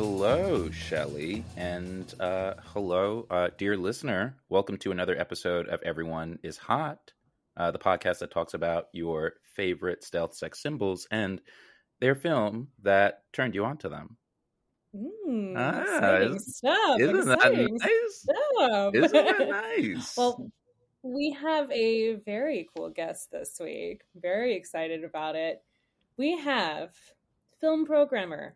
Hello, Shelly, and uh, hello, uh, dear listener. Welcome to another episode of Everyone is Hot, uh, the podcast that talks about your favorite stealth sex symbols and their film that turned you onto them. Mm, ah, stuff. Isn't exciting that nice? Stuff. Isn't that nice? well, we have a very cool guest this week. Very excited about it. We have film programmer,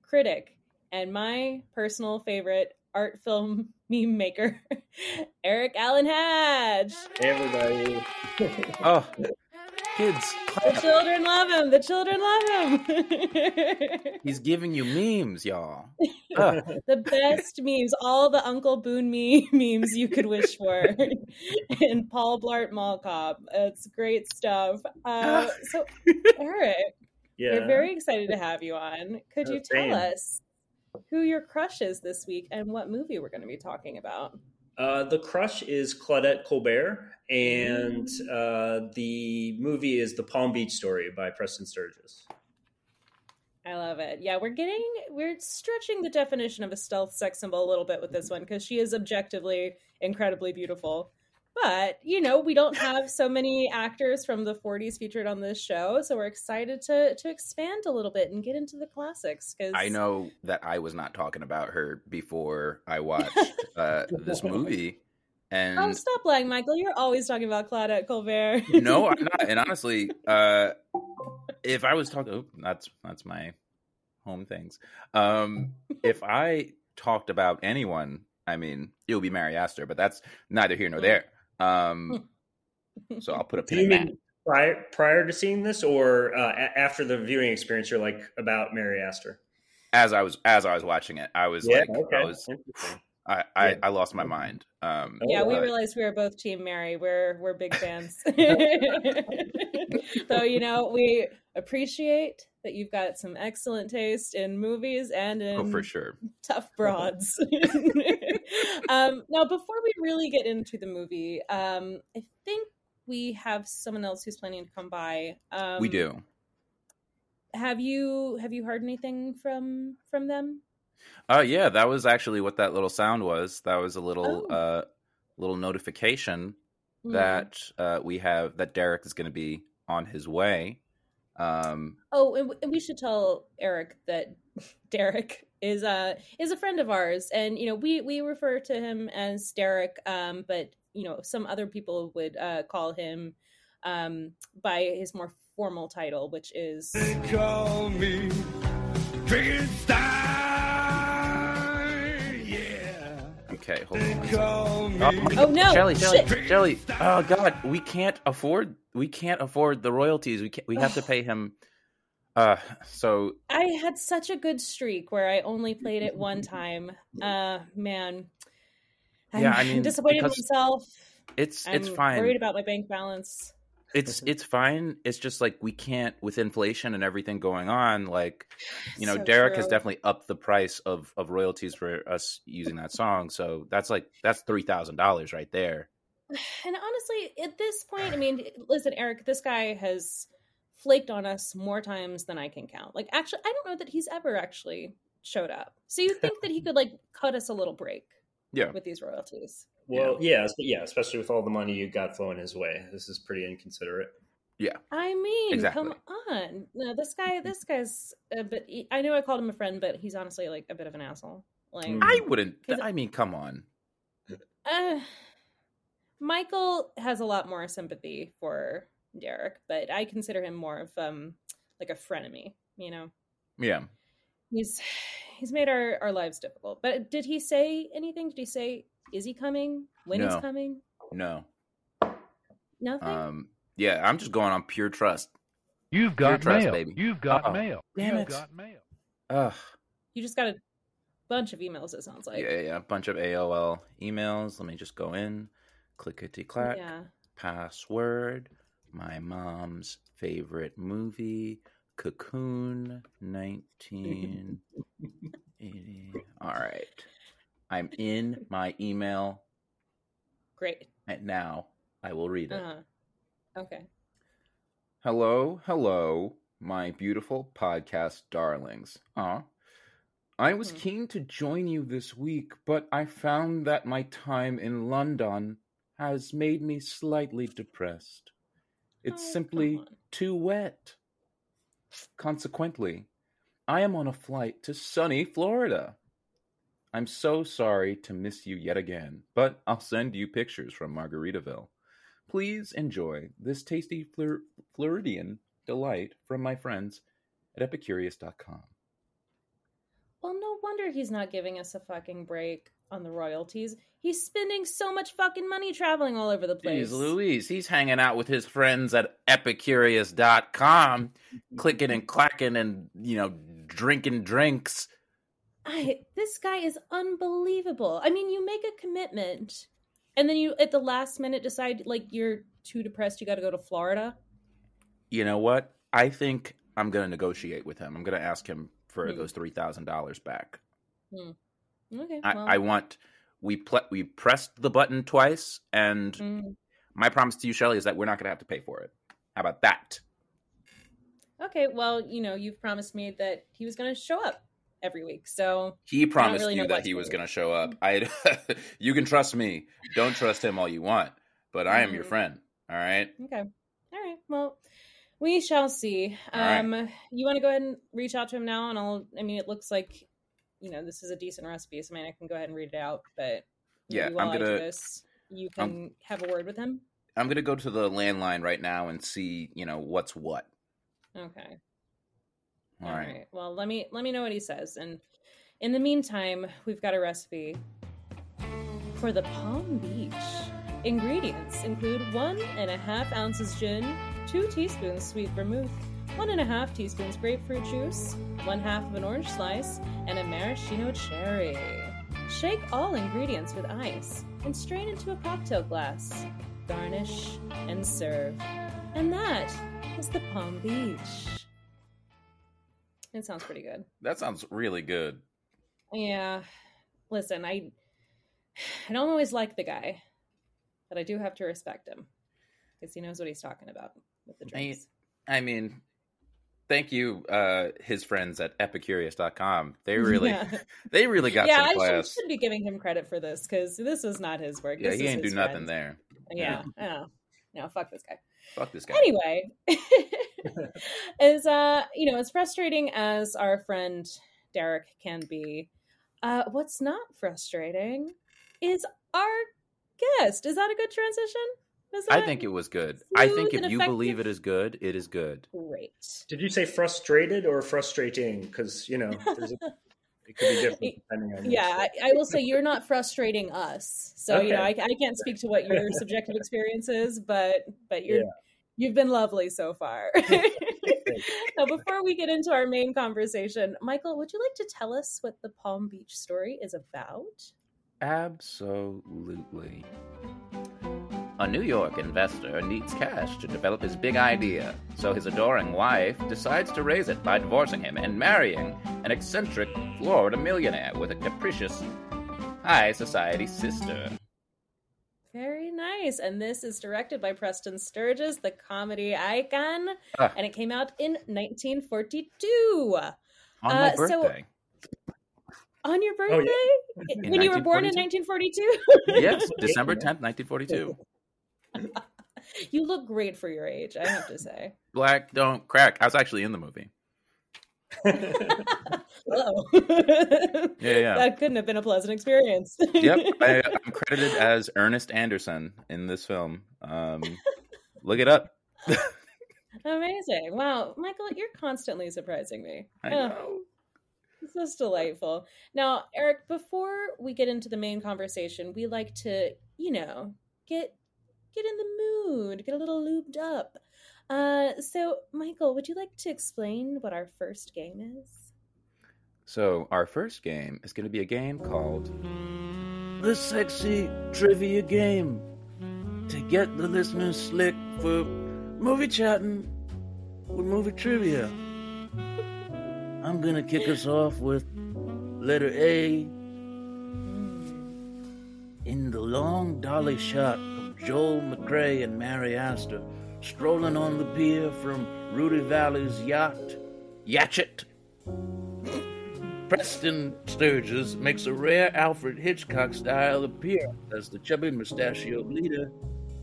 critic, and my personal favorite art film meme maker, Eric Allen Hatch. Hey, everybody. oh, kids. The children love him. The children love him. He's giving you memes, y'all. Oh. the best memes, all the Uncle Boonmee memes you could wish for. and Paul Blart Mall Cop. It's great stuff. Uh, so, Eric, yeah. we're very excited to have you on. Could you tell us who your crush is this week and what movie we're going to be talking about. Uh, the crush is Claudette Colbert, and mm. uh, the movie is The Palm Beach Story by Preston Sturges. I love it. Yeah, we're getting we're stretching the definition of a stealth sex symbol a little bit with this one because she is objectively incredibly beautiful. But, you know, we don't have so many actors from the 40s featured on this show, so we're excited to to expand a little bit and get into the classics cuz I know that I was not talking about her before I watched uh, this movie. And Oh, stop lying, Michael. You're always talking about Claudette Colbert. no, I'm not. And honestly, uh, if I was talking, oh, that's that's my home things. Um, if I talked about anyone, I mean, it would be Mary Astor, but that's neither here nor there. Um, so I'll put a pin in that. Prior, prior to seeing this, or uh, a- after the viewing experience, you're like about Mary Astor. As I was as I was watching it, I was yeah, like, okay. I was, I, I, I, lost my mind. Um, yeah, we realized we were both Team Mary. We're we're big fans. so you know, we appreciate that you've got some excellent taste in movies and in oh, for sure tough broads. um, now, before we really get into the movie, um, I think we have someone else who's planning to come by. Um, we do. Have you have you heard anything from from them? Oh uh, yeah, that was actually what that little sound was. That was a little oh. uh little notification mm. that uh we have that Derek is going to be on his way. Um Oh, and we should tell Eric that Derek is a is a friend of ours. And you know, we we refer to him as Derek um but you know, some other people would uh call him um by his more formal title which is they call me Frankenstein Okay, hold on. Oh, my- Oh, no, Shelly, Shelly, shit. Shelly. Oh God, we can't afford. We can't afford the royalties. We can't. We have to pay him. Uh, so I had such a good streak where I only played it one time. Uh, man, I'm, Yeah, I mean, disappointed in myself. it's I'm it's fine. Worried about my bank balance. It's mm-hmm. it's fine. It's just like we can't with inflation and everything going on. Like, you know, So Derek has definitely upped the price of of royalties for us using that song. So that's like that's three thousand dollars right there. And honestly, at this point, I mean, eh, listen, Eric, this guy has flaked on us more times than I can count. Like, actually, I don't know that he's ever actually showed up. So you think that he could like cut us a little break Yeah, with these royalties? Well, yeah, es- yeah, especially with all the money you got flowing his way. This is pretty inconsiderate. Yeah, I mean, Exactly. come on. No, this guy, this guy's a bit. I know I called him a friend, but he's honestly like a bit of an asshole. Like, Mm. I wouldn't. I mean, come on. uh, Michael has a lot more sympathy for Derek, but I consider him more of um like a frenemy. You know, Yeah. he's he's made our our lives difficult. But did he say anything? Did he say is he coming? When he's coming? No. Nothing. Um. Yeah, I'm just going on pure trust. You've Pure got trust, mail. baby. You've got Uh-oh. mail. Damn You've it. got mail. Ugh. you just got a bunch of emails. It sounds like. yeah, yeah, yeah. A bunch of AOL emails. Let me just go in. Clickety clack. Yeah. Password. My mom's favorite movie. Cocoon. 1980. All right. I'm in my email Great. and now. I will read it. Uh huh. Okay. Hello, hello, my beautiful podcast darlings. Aw. I was Hmm. keen to join you this week, but I found that my time in London has made me slightly depressed. It's Oh, simply too wet. Consequently, I am on a flight to sunny Florida. I'm so sorry to miss you yet again, but I'll send you pictures from Margaritaville. Please enjoy this tasty Flor- Floridian delight from my friends at Epicurious.com. Well, no wonder he's not giving us a fucking break on the royalties. He's spending so much fucking money traveling all over the place. Jeez Louise, he's hanging out with his friends at Epicurious.com, clicking and clacking and, you know, drinking drinks. I this guy is unbelievable. I mean, you make a commitment and then you at the last minute decide like you're too depressed, you got to go to Florida. You know what? I think I'm going to negotiate with him. I'm going to ask him for Hmm. those $3,000 back. Okay. I, well, I want we ple- we pressed the button twice, and mm, my promise to you, Shelly, is that we're not going to have to pay for it. How about that? okay, well, you know, you've promised me that he was going to show up every week. So, He promised really you that he was going to show up. I, you can trust me. Don't trust him all you want, but I am your Mhm. friend. All right. okay. All right. Well, we shall see. All right. Um you want to go ahead and reach out to him now and I'll I mean, it looks like you know, this is a decent recipe, so I mean, I can go ahead and read it out, but Yeah, I'm gonna- this, you can have a word with him. I'm going to go to the landline right now and see, you know, what's what. Okay. All right. Well, let me let me know what he says, and in the meantime, we've got a recipe for the Palm Beach. Ingredients include one and a half ounces gin, two teaspoons sweet vermouth, one and a half teaspoons grapefruit juice, one half of an orange slice, and a maraschino cherry. Shake all ingredients with ice and strain into a cocktail glass. Garnish and serve. And that is the Palm Beach. It sounds pretty good. That sounds really good. Yeah. Listen, I I don't always like the guy, but I do have to respect him because he knows what he's talking about with the I- drinks. I mean, thank you, uh, his friends at Epicurious.com. They really, yeah, they really got yeah some I should, class. should be giving him credit for this because this is not his work. Yeah, This he ain't do his nothing there. Yeah, no, no, fuck this guy. Fuck this guy. Anyway, as uh, you know, as frustrating as our friend Derek can be, uh, what's not frustrating is our guest. Is that a good transition? I think it was good. I think if and you believe it is good, it is good. great. Did you say frustrated or frustrating? Because you know, there's a, It could be different depending on. Yeah, I, I will say you're not frustrating us. So you know, I, I can't speak to what your subjective experience is, but but you're Yeah. You've been lovely so far. now, before we get into our main conversation, Michael, would you like to tell us what the Palm Beach story is about? Absolutely. A New York investor needs cash to develop his big idea, so his adoring wife decides to raise it by divorcing him and marrying an eccentric Florida millionaire with a capricious high society sister. Very nice. And this is directed by Preston Sturges, the comedy icon, Ah. and it came out in 1942. On my Uh, so- birthday. On your Oh, yeah. birthday? When you were born in 1942? yes, December 10th, 1942. you look great for your age, I have to say. Black don't crack. I was actually in the movie. Hello. Yeah, yeah. That couldn't have been a pleasant experience. Yep, I, I'm credited as Ernest Anderson in this film. Um, look it up. Amazing. Wow. Michael, you're constantly surprising me. I Oh, know. This is delightful. Now, Eric, before we get into the main conversation, we like to, you know, get get in the mood, get a little lubed up. Uh, so, Michael, would you like to explain what our first game is? So our first game is going to be a game called the Sexy Trivia Game to get the listeners slick for movie chatting with movie trivia. I'm going to kick us off with letter A. In the long dolly shot of Joel McCrea and Mary Astor strolling on the pier from Rudy Vallee's yacht, Yatchet. Preston Sturges makes a rare Alfred Hitchcock style appearance as the chubby mustachioed leader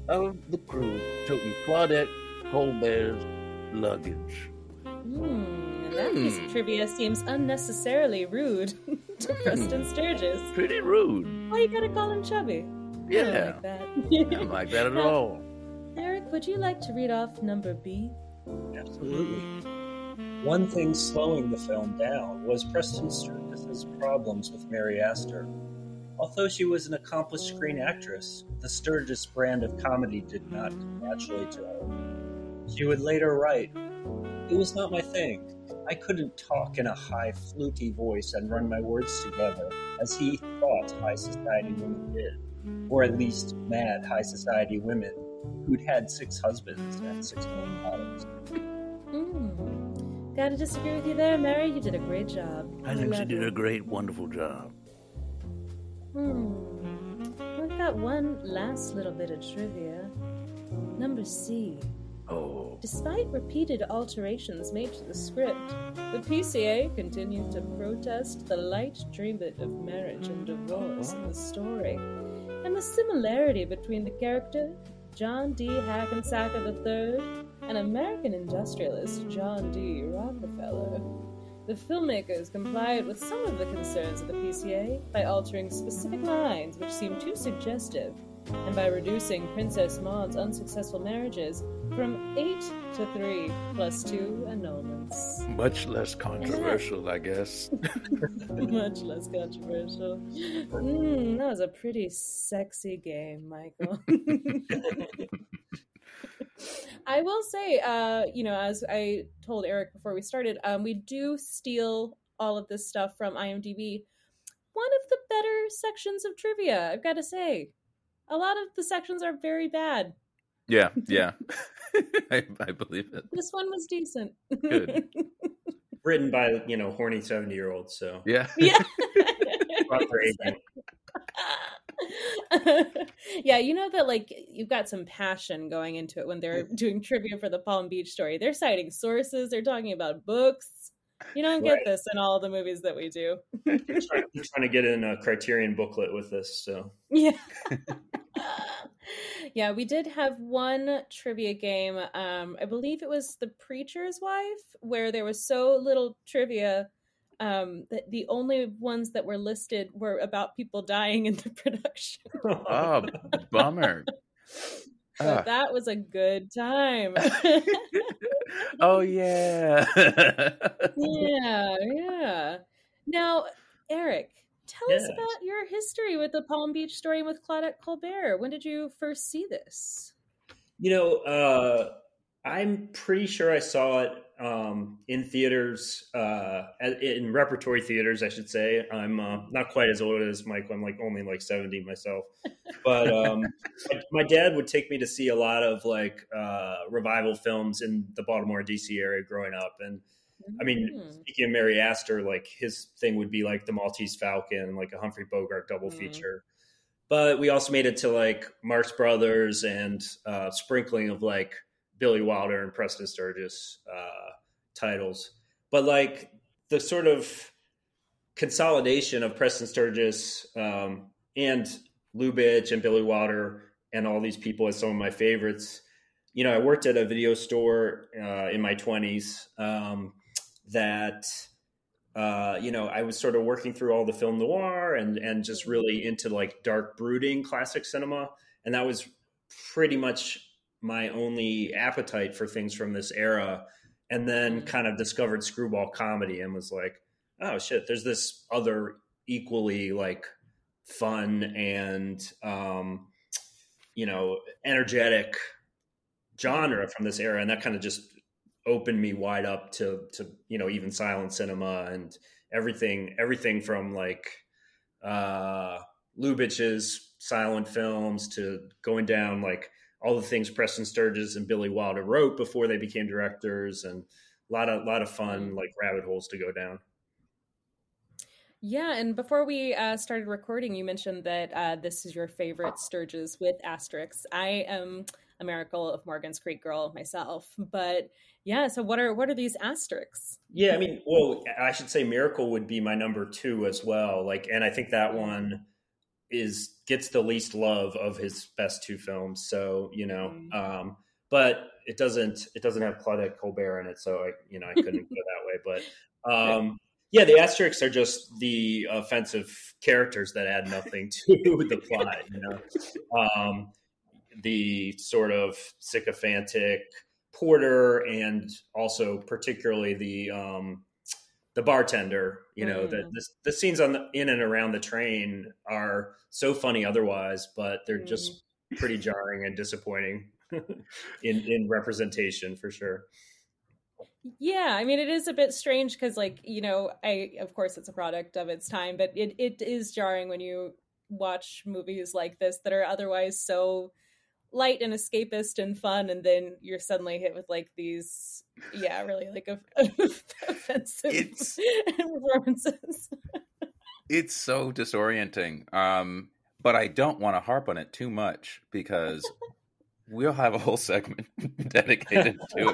of the crew, toting Claudette Colbert's luggage. Hmm, that piece Hmm. of trivia seems unnecessarily rude to Preston Sturges. Pretty rude. Why you gotta call him chubby? I Yeah. don't like that. I don't like that at all. Would you like to read off number B? Absolutely. One thing slowing the film down was Preston Sturges' problems with Mary Astor. Although she was an accomplished screen actress, the Sturges brand of comedy did not come naturally to her. She would later write, It was not my thing. I couldn't talk in a high, fluty voice and run my words together as he thought high society women did, or at least mad high society women who'd had six husbands and six million dollars. Hmm. Gotta disagree with you there, Mary. You did a great job. I think she did it. a great, wonderful job. Hmm. We've got one last little bit of trivia. Number C. Oh. Despite repeated alterations made to the script, the PCA continued to protest the light treatment of marriage and divorce in the story, and the similarity between the character, John D. Hackensacker III, and American industrialist John D. Rockefeller. The filmmakers complied with some of the concerns of the PCA by altering specific lines which seemed too suggestive, and by reducing Princess Maud's unsuccessful marriages from eight to three, plus two annulments. Much less controversial, I guess. Much less controversial. Mm, that was a pretty sexy game, Michael. I will say, uh, you know, as I told Eric before we started, um, we do steal all of this stuff from IMDb. One of the better sections of trivia, I've got to say. A lot of the sections are very bad. Yeah, yeah. I, I believe it. This one was decent. Good. Written by, you know, horny 70 year olds, so. Yeah. yeah. Yeah, you know that like you've got some passion going into it when they're doing trivia for the Palm Beach story. They're citing sources, they're talking about books. You don't get Right. this in all the movies that we do. They're trying, they're trying to get in a criterion booklet with this, so. Yeah. yeah, we did have one trivia game. Um, I believe it was The Preacher's Wife, where there was so little trivia um, that the only ones that were listed were about people dying in the production. Oh, bummer. But Ah. that was a good time. oh yeah. yeah, yeah. Now, Eric, tell us about your history with the Palm Beach story and with Claudette Colbert. When did you first see this? You know, uh, I'm pretty sure I saw it um, in theaters, uh, in repertory theaters, I should say. I'm uh, not quite as old as Michael. I'm like only like 70 myself. But um, my, my dad would take me to see a lot of like uh, revival films in the Baltimore, D.C. area growing up. And I mean, Hmm. speaking of Mary Astor, like his thing would be like the Maltese Falcon, like a Humphrey Bogart double Mhm. feature. But we also made it to like Marx Brothers and uh, sprinkling of like Billy Wilder and Preston Sturges uh, titles. But like the sort of consolidation of Preston Sturges um, and Lubitsch and Billy Wilder and all these people as some of my favorites. You know, I worked at a video store uh, in my 20s um, that, uh, you know, I was sort of working through all the film noir and, and just really into like dark brooding classic cinema. And that was pretty much my only appetite for things from this era. And then kind of discovered screwball comedy and was like, oh shit, there's this other equally like fun and um, you know energetic genre from this era, and that kind of just opened me wide up to to you know even silent cinema and everything everything from like uh Lubitsch's silent films to going down like all the things Preston Sturges and Billy Wilder wrote before they became directors and a lot of lot of fun like rabbit holes to go down. Yeah, and before we uh, started recording, you mentioned that uh, this is your favorite Sturges with asterisks. I am a Miracle of Morgan's Creek girl myself, but yeah. So what are what are these asterisks? Yeah, I mean, well, I should say Miracle would be my number two as well. Like, and I think that one is gets the least love of his best two films. So you know, um, but it doesn't it doesn't have Claudette Colbert in it, so I you know I couldn't go that way. But um, yeah, the asterisks are just the offensive characters that add nothing to the plot. You know, um, the sort of sycophantic porter and also particularly the um the bartender you know that the, the scenes on the in and around the train are so funny otherwise but they're just pretty jarring and disappointing in in representation for sure. Yeah, I mean it is a bit strange because, like, you know, I of course it's a product of its time, but it it is jarring when you watch movies like this that are otherwise so light and escapist and fun, and then you're suddenly hit with like these, yeah, really like offensive It's- performances. it's so disorienting. Um, but I don't want to harp on it too much because we'll have a whole segment dedicated to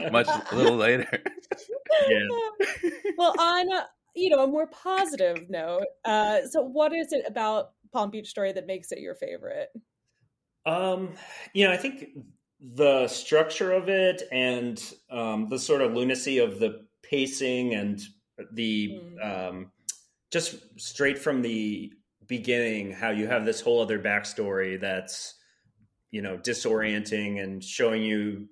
it much a little later. yeah well, on a, you know a more positive note, uh, so what is it about Palm Beach Story that makes it your favorite? Um, you know, I think the structure of it and um, the sort of lunacy of the pacing and the um, just straight from the beginning, how you have this whole other backstory that's you know disorienting and showing you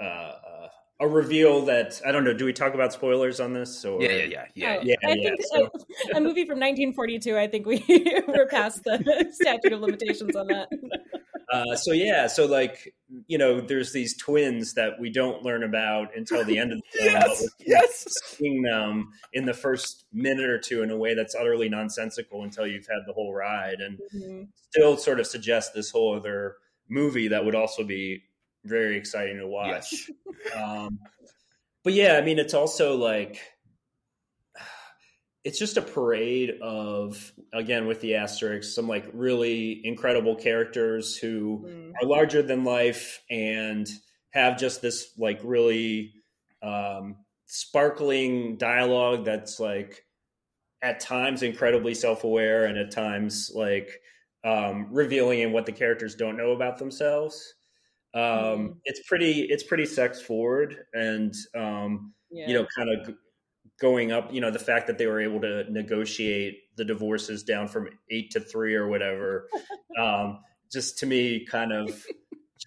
uh, uh, a reveal that I don't know. Do we talk about spoilers on this? Or Yeah, yeah, yeah, yeah. Oh, yeah, I yeah, think so- a, a movie from 1942. I think we were past the statute of limitations on that. Uh, so yeah, so like you know, there's these twins that we don't learn about until the end of the film. Yes, yes. Seeing them in the first minute or two in a way that's utterly nonsensical until you've had the whole ride, and Mhm. still sort of suggest this whole other movie that would also be very exciting to watch. Yes. Um, but yeah, I mean, it's also like it's just a parade of again with the asterisks some like really incredible characters who Mm. are larger than life and have just this like really um, sparkling dialogue that's like at times incredibly self-aware and at times like um, revealing in what the characters don't know about themselves um, Mhm. it's pretty it's pretty sex forward and um, Yeah. you know kind of going up you know the fact that they were able to negotiate the divorces down from eight to three or whatever um, just to me kind of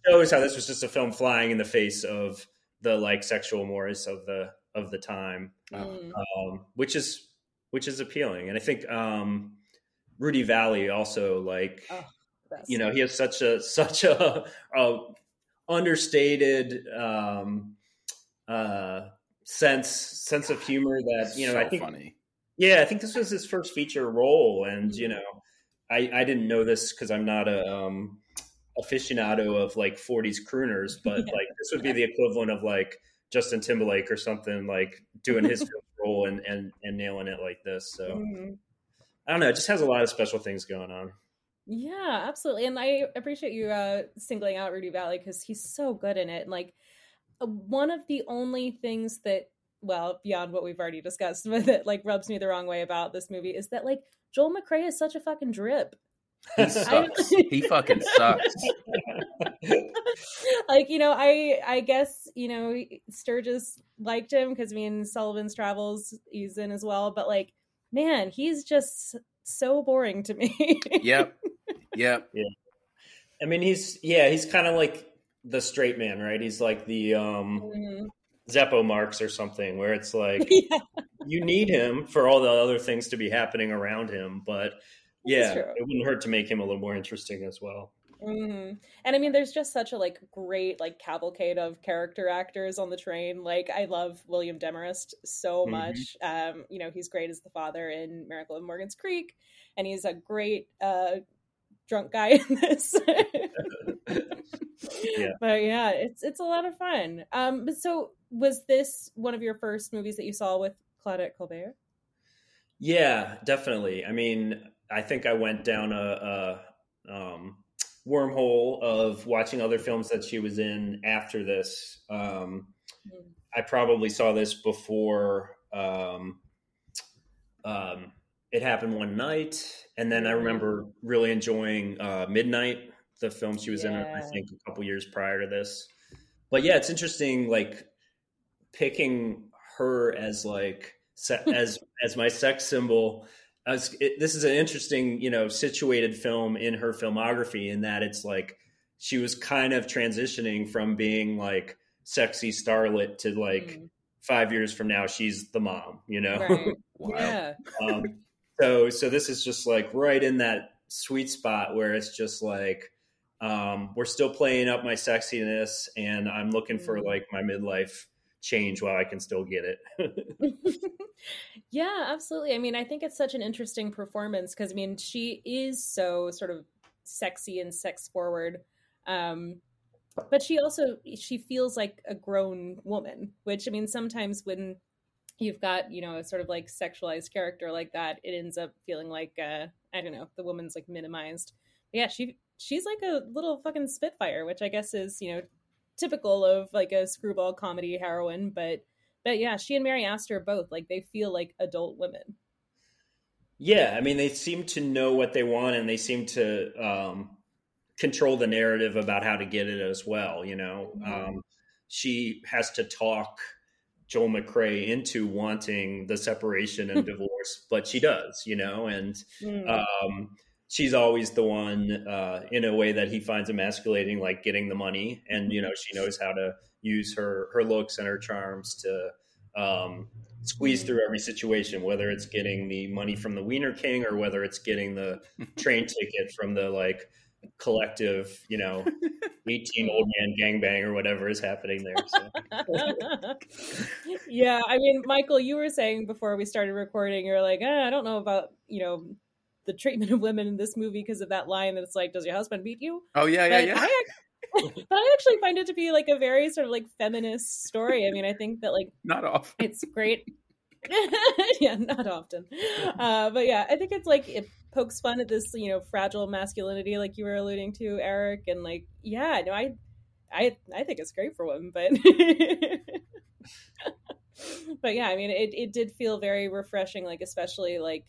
shows how this was just a film flying in the face of the like sexual mores of the of the time Mm. um, which is which is appealing. And I think um, Rudy Vallee also like Oh, you know he has such a such a, a understated um, uh, sense sense of humor that you know so I think funny. yeah I think this was his first feature role, and you know I I didn't know this because I'm not a um, aficionado of like 40s crooners, but like this would be the equivalent of like Justin Timberlake or something like doing his role and, and and nailing it like this. So Mhm. I don't know, it just has a lot of special things going on. Yeah, absolutely. And I appreciate you uh, singling out Rudy Vallee because he's so good in it. And like one of the only things that, well, beyond what we've already discussed, but that like rubs me the wrong way about this movie is that like Joel McCrea is such a fucking drip. He sucks. he fucking sucks. like you know, I I guess you know Sturges liked him because I mean Sullivan's Travels he's in as well, but like man, he's just so boring to me. Yep. Yep. Yeah. I mean, he's yeah, he's kind of like the straight man, right? He's like the um Mhm. Zeppo Marx or something, where it's like yeah. you need him for all the other things to be happening around him, but yeah, it wouldn't hurt to make him a little more interesting as well. hmm And I mean, there's just such a like great like cavalcade of character actors on the train. Like, I love William Demarest so Mhm. much. Um, you know, he's great as the father in Miracle of Morgan's Creek, and he's a great uh, drunk guy in this. Yeah. But yeah, it's it's a lot of fun. Um, but so was this one of your first movies that you saw with Claudette Colbert? Yeah, definitely. I mean, I think I went down a, a um, wormhole of watching other films that she was in after this. Um, Mm. I probably saw this before um, um, it happened one night, and then I Mhm. remember really enjoying uh, Midnight, the film she was in. I think a couple years prior to this. But yeah, it's interesting, like picking her as like se- as as my sex symbol. As it, this is an interesting, you know, situated film in her filmography in that it's like she was kind of transitioning from being like sexy starlet to like Mm. five years from now she's the mom, you know. Right. Wow. Yeah. um, so so this is just like right in that sweet spot where it's just like um, we're still playing up my sexiness and I'm looking for Mhm. like my midlife change while I can still get it. yeah, absolutely. I mean, I think it's such an interesting performance because I mean, she is so sort of sexy and sex forward. Um, but she also she feels like a grown woman, which I mean, sometimes when you've got you know a sort of like sexualized character like that, it ends up feeling like uh, I don't know, the woman's like minimized. But yeah, she she's like a little fucking spitfire, which I guess is you know typical of like a screwball comedy heroine, but but yeah, she and Mary Astor both like they feel like adult women. yeah, I mean they seem to know what they want and they seem to um, control the narrative about how to get it as well. You know, Mhm. um, she has to talk Joel McCrea into wanting the separation and divorce, but she does. You know, and Mm. um, she's always the one uh, in a way that he finds emasculating, like getting the money, and you know she knows how to use her her looks and her charms to um, squeeze through every situation, whether it's getting the money from the Wienie King or whether it's getting the train ticket from the like collective, you know, eighteen old man gangbang or whatever is happening there. So. yeah, I mean, Michael, you were saying before we started recording, you're like, eh, I don't know about you know the treatment of women in this movie because of that line that it's like, does your husband beat you? Oh yeah, yeah, But yeah. I, but I actually find it to be like a very sort of like feminist story. I mean, I think that like Not off. it's great. yeah, not often. Uh, but yeah, I think it's like it pokes fun at this, you know, fragile masculinity, like you were alluding to, Eric, and like, yeah, no, I, I, I think it's great for women, but, but yeah, I mean, it it did feel very refreshing, like especially like,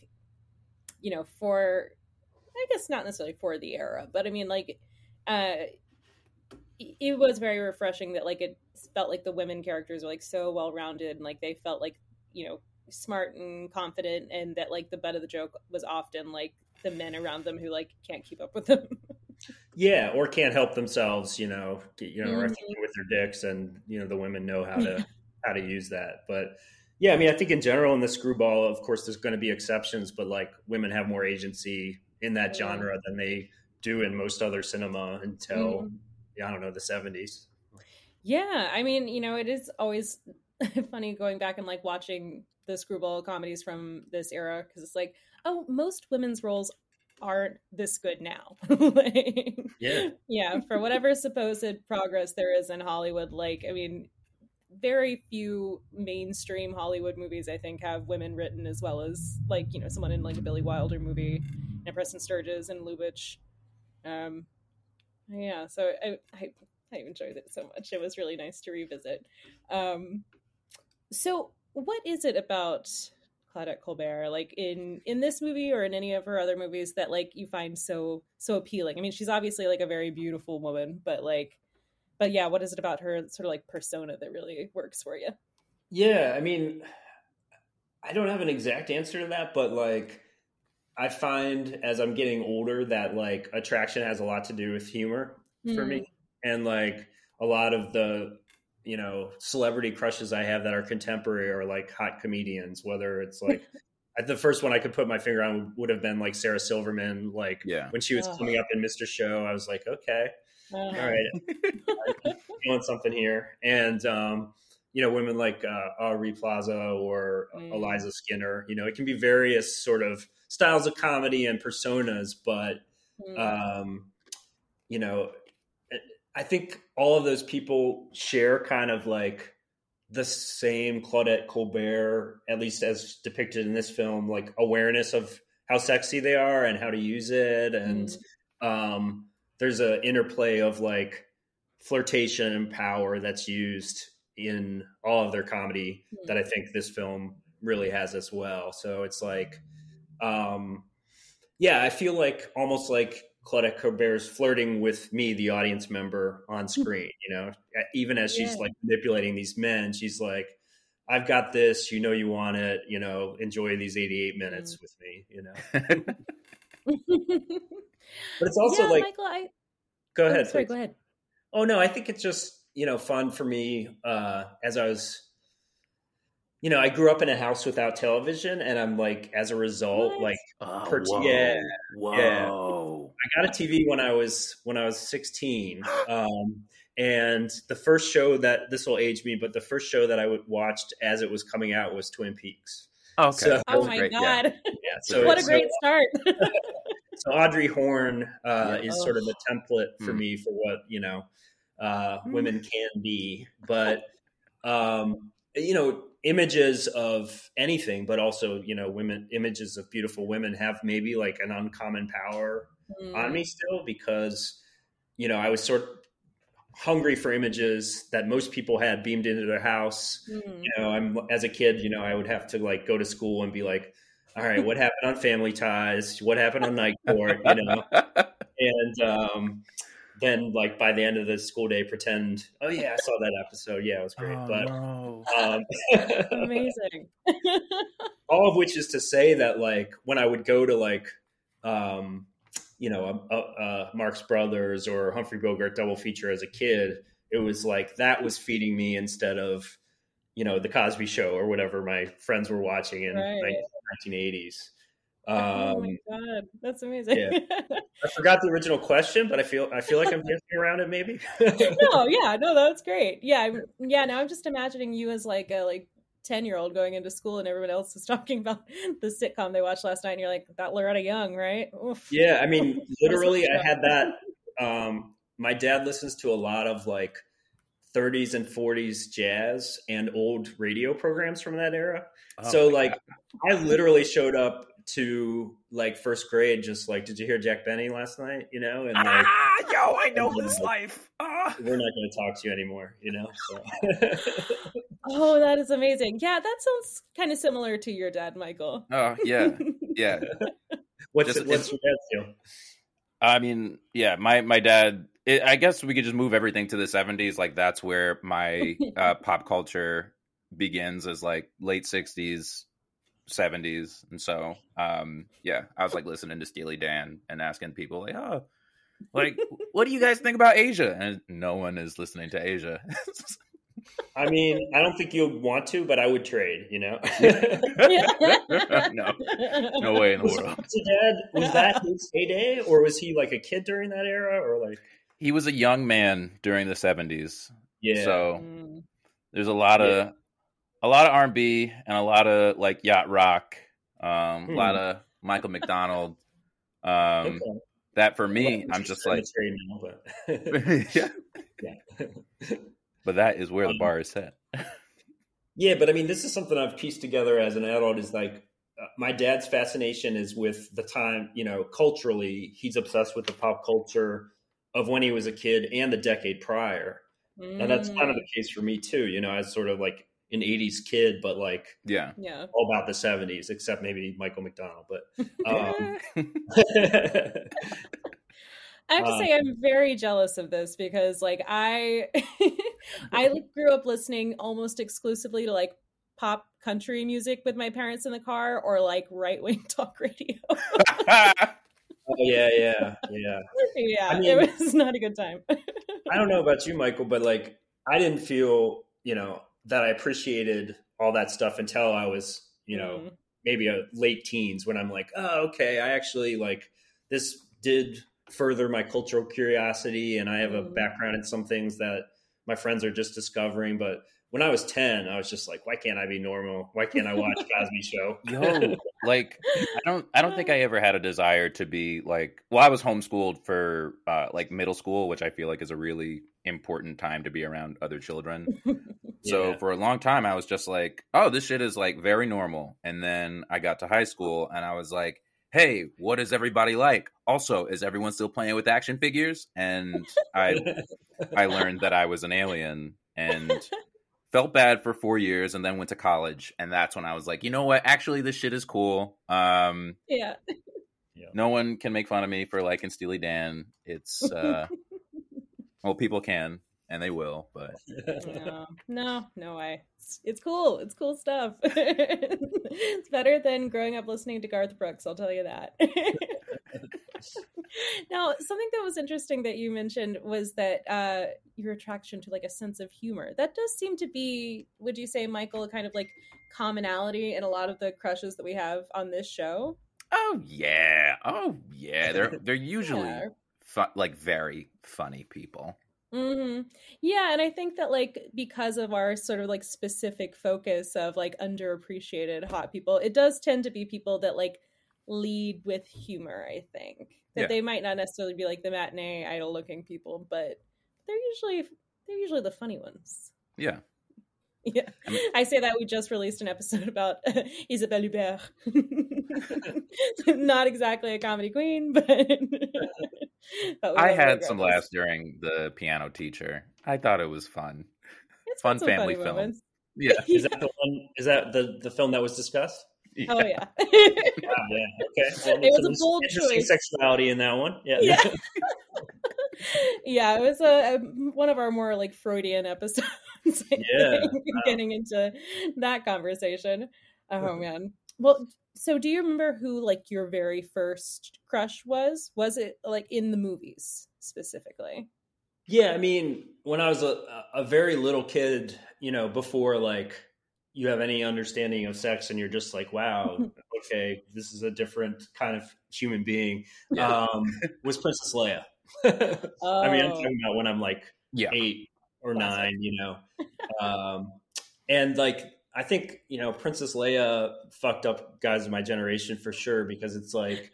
you know, for, I guess not necessarily for the era, but I mean, like, uh, it was very refreshing that like it felt like the women characters were like so well rounded and like they felt like you know smart and confident and that like the butt of the joke was often like the men around them who like can't keep up with them Yeah, or can't help themselves, you know, you know, Mhm. with their dicks, and you know the women know how to how to use that. But Yeah, I mean, I think in general in the screwball, of course, there's going to be exceptions, but like women have more agency in that genre than they do in most other cinema until Mhm. yeah, I don't know the 70s. Yeah, I mean, you know, it is always funny going back and like watching the screwball comedies from this era because it's like, oh, most women's roles aren't this good now. like, Yeah. yeah, for whatever supposed progress there is in Hollywood, like, I mean, very few mainstream Hollywood movies, I think, have women written as well as like, you know, someone in like a Billy Wilder movie and Preston Sturges and Lubitsch. Um, yeah, so I, I I enjoyed it so much. It was really nice to revisit. Um, so, what is it about Claudette Colbert, like in in this movie or in any of her other movies, that like you find so so appealing? I mean, she's obviously like a very beautiful woman, but like, but yeah, what is it about her sort of like persona that really works for you? Yeah, I mean, I don't have an exact answer to that, but like, I find as I'm getting older that like attraction has a lot to do with humor for Hmm. me, and like a lot of the you know celebrity crushes I have that are contemporary are like hot comedians. Whether it's like the first one I could put my finger on would have been like Sarah Silverman, like Yeah. when she was Oh. coming up in Mr. Show, I was like, okay, all right, feeling something here. And um, you know, women like uh, Aubrey Plaza or Mm. Eliza Skinner. You know, it can be various sort of styles of comedy and personas, but hmm. um, you know, I think all of those people share kind of like the same Claudette Colbert, at least as depicted in this film, like awareness of how sexy they are and how to use it. And um, there's a interplay of like flirtation and power that's used in all of their comedy Hmm. that I think this film really has as well. So it's like, um, yeah, I feel like almost like Claudette Colbert's flirting with me, the audience member, on screen. You know, even as she's Yeah. like manipulating these men, she's like, "I've got this. You know, you want it. You know, enjoy these eighty-eight minutes with me." You know, but it's also yeah, like, Michael, I go oh, ahead. sorry, please. go ahead. Oh no, I think it's just you know fun for me uh, as I was. You know, I grew up in a house without television, and I'm like, as a result, What? like, Oh, Per- whoa. yeah, yeah. Whoa. I got a TV when I was when I was 16, um, and the first show that this will age me, but the first show that I would watched as it was coming out was Twin Peaks. Okay. So- Oh my great, god, Yeah, so what a so- great start! so Audrey Horne uh, Yeah. is sort of the template for Mm. me for what you know uh, Mm. women can be, but um, you know images of anything, but also you know women images of beautiful women have maybe like an uncommon power Mm. on me still because you know I was sort of hungry for images that most people had beamed into their house Mm. you know i'm as a kid you know i would have to like go to school and be like all right what happened on family ties what happened on night court you know and um then like by the end of the school day pretend oh yeah i saw that episode yeah it was great Oh, but no. um Amazing. all of which is to say that like when i would go to like um you know a, a, a marx brothers or humphrey bogart double feature as a kid it was like that was feeding me instead of you know the cosby show or whatever my friends were watching in Right. 1980s oh um my god, that's amazing. yeah. i forgot the original question but i feel i feel like i'm dancing around it maybe no, yeah, no, that's great. Yeah, I'm, yeah. Now I'm just imagining you as like a like ten year old going into school, and everyone else is talking about the sitcom they watched last night, and you're like, that Loretta Young, right? Oof. Yeah, I mean, literally, I had that. Um, my dad listens to a lot of like 30s and 40s jazz and old radio programs from that era. Oh so, like, God. I literally showed up to like first grade, just like, did you hear Jack Benny last night? You know, and like, ah, yo, I know this life. Ah. we're not going to talk to you anymore. You know, so. Oh, that is amazing. Yeah, that sounds kind of similar to your dad, Michael. Oh yeah, yeah. what's Just- what's your dad's deal? I mean, yeah, my my dad. It, I guess we could just move everything to the '70s. Like that's where my uh, pop culture begins, is like late '60s, '70s, and so um, yeah, I was like listening to Steely Dan and asking people like, oh, like what do you guys think about Asia? And no one is listening to Asia. I mean, I don't think you'll want to, but I would trade. You know. no, no way in the Was, world. was dad was that his heyday, or was he like a kid during that era, or like? He was a young man during the seventies, Yeah. so Mm. there's a lot of Yeah. a lot of R&B and a lot of like yacht rock, um, Hmm. a lot of Michael McDonald. Um, Okay. That for me, Well, I'm just like, now, but yeah. yeah. But that is where the Um, bar is set. Yeah, but I mean, this is something I've pieced together as an adult. Is like uh, my dad's fascination is with the time. You know, culturally, he's obsessed with the pop culture of when he was a kid and the decade prior, and that's kind of the case for me too. You know, as sort of like an '80s kid, but like Yeah. Yeah. all about the '70s, except maybe Michael McDonald. But um, I have to Uh, say I'm very jealous of this because like I I grew up listening almost exclusively to like pop country music with my parents in the car or like right wing talk radio. oh yeah, yeah, yeah. yeah, I mean- it was not a good time. I don't know about you, Michael, but like I didn't feel, you know, that I appreciated all that stuff until I was, you know, Mm. maybe a late teens when I'm like, oh, okay, I actually like this did further my cultural curiosity and I have a Mhm. background in some things that my friends are just discovering. But when I was 10, I was just like, why can't I be normal? Why can't I watch Cosby Show? Yo, like I don't I don't think I ever had a desire to be like well, I was homeschooled for uh like middle school, which I feel like is a really important time to be around other children. So Yeah. for a long time I was just like, oh, this shit is like very normal. And then I got to high school and I was like, hey, what is everybody like? Also, is everyone still playing with action figures? And I I learned that I was an alien and felt bad for four years and then went to college and that's when I was like, you know what? Actually, this shit is cool. Um, yeah. no one can make fun of me for liking Steely Dan. It's uh, well, people can and they will, but no, no, no way. It's, it's cool. It's cool stuff. it's better than growing up listening to Garth Brooks. I'll tell you that. now, something that was interesting that you mentioned was that uh, your attraction to like a sense of humor. That does seem to be, would you say, Michael, a kind of like commonality in a lot of the crushes that we have on this show? oh yeah, oh yeah, they're they're usually Yeah. fu- like very funny people. Hmm Yeah, and I think that like because of our sort of like specific focus of like underappreciated hot people, it does tend to be people that like lead with humor. I think that Yeah. they might not necessarily be like the matinee idol looking people, but they're usually they're usually the funny ones. Yeah, Yeah, I mean- I say that we just released an episode about Isabelle Huppert. not exactly a comedy queen, but, but I had some laughs during the piano teacher. I thought it was fun. It's fun family film. moments. Yeah, Is that the one? Is that the the film that was discussed? Oh yeah. Ah, yeah. Okay. Well, It was a there's bold interesting choice. sexuality in that one. Yeah. Yeah. Yeah, it was a, a one of our more like Freudian episodes. Yeah. getting into that conversation. Oh man. Well, so do you remember who like your very first crush was? Was it like in the movies specifically? Yeah, I mean, when I was a, a very little kid, you know, before like you have any understanding of sex, and you're just like, wow, okay, this is a different kind of human being. Um, was Princess Leia? I mean, I'm Oh. talking about when I'm like yeah. eight or Classic. nine, you know. Um, and like, I think, you know, Princess Leia fucked up guys of my generation for sure because it's like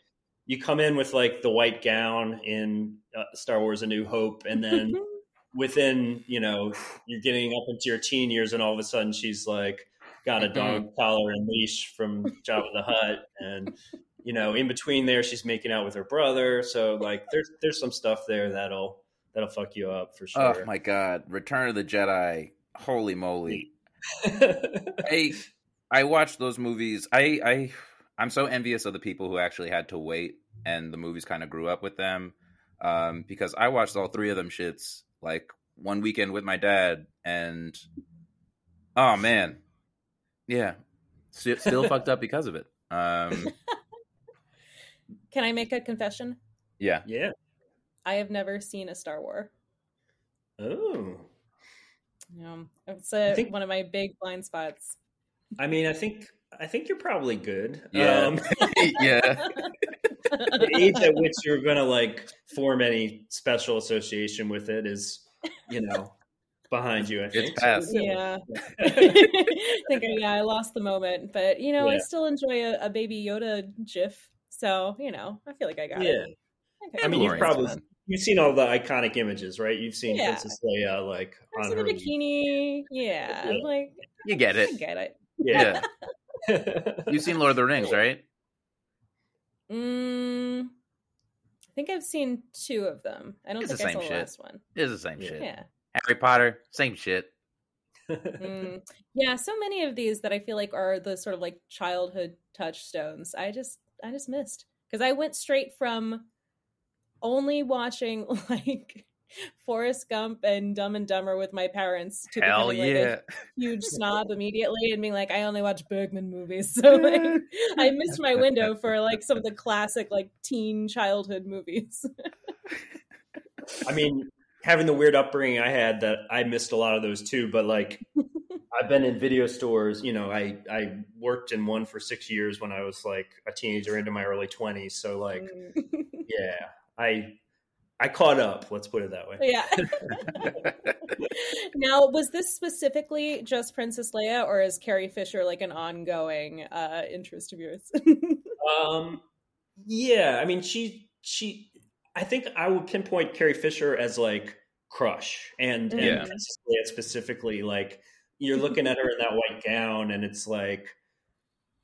you come in with like the white gown in uh, Star Wars A New Hope, and then within, you know, you're getting up into your teen years, and all of a sudden she's like got a dog collar and leash from Jabba the Hutt. And, you know, in between there, she's making out with her brother. So, like, there's, there's some stuff there that'll, that'll fuck you up for sure. Oh my god, Return of the Jedi. Holy moly. I I watched those movies. I I I'm so envious of the people who actually had to wait and the movies kind of grew up with them. Um because I watched all three of them shits like one weekend with my dad and oh man. Yeah. Still, still fucked up because of it. Um Can I make a confession? yeah. yeah. I have never seen a Star Wars. Oh. Yeah, it's a, think- one of my big blind spots. I mean, I think I think you're probably good. Yeah. Um, yeah. the age at which you're gonna like form any special association with it is, you know, behind you. I think. It's past. Yeah, I think yeah, I lost the moment, but you know, I still enjoy a, a Baby Yoda GIF. So you know, I feel like I got Yeah. it. Okay. I mean, you've probably fun. you've seen all the iconic images, right? You've seen Yeah. Princess Leia like I've on seen her the bikini. Yeah, Yeah. like You get I it. get it. Yeah. You've seen Lord of the Rings, right? Mm, I think I've seen two of them. I don't It's the think I same saw the shit. last one. It's the same Yeah. shit. Yeah. Harry Potter, same shit. Mm, yeah, so many of these that I feel like are the sort of like childhood touchstones. I just I just missed because I went straight from only watching like Forrest Gump and Dumb and Dumber with my parents to Hell becoming like a huge snob immediately and being like I only watch Bergman movies. So like I missed my window for like some of the classic like teen childhood movies. I mean, having the weird upbringing I had, that I missed a lot of those too. But like, I've been in video stores. You know, I I worked in one for six years when I was like a teenager into my early twenties. So like, Mm. yeah, I I caught up. Let's put it that way. Yeah. now, was this specifically just Princess Leia, or is Carrie Fisher like an ongoing uh, interest of yours? Um, yeah, I mean, she she. I think I would pinpoint Carrie Fisher as like crush, and and Yeah. Specifically. Like you're looking at her in that white gown, and it's like,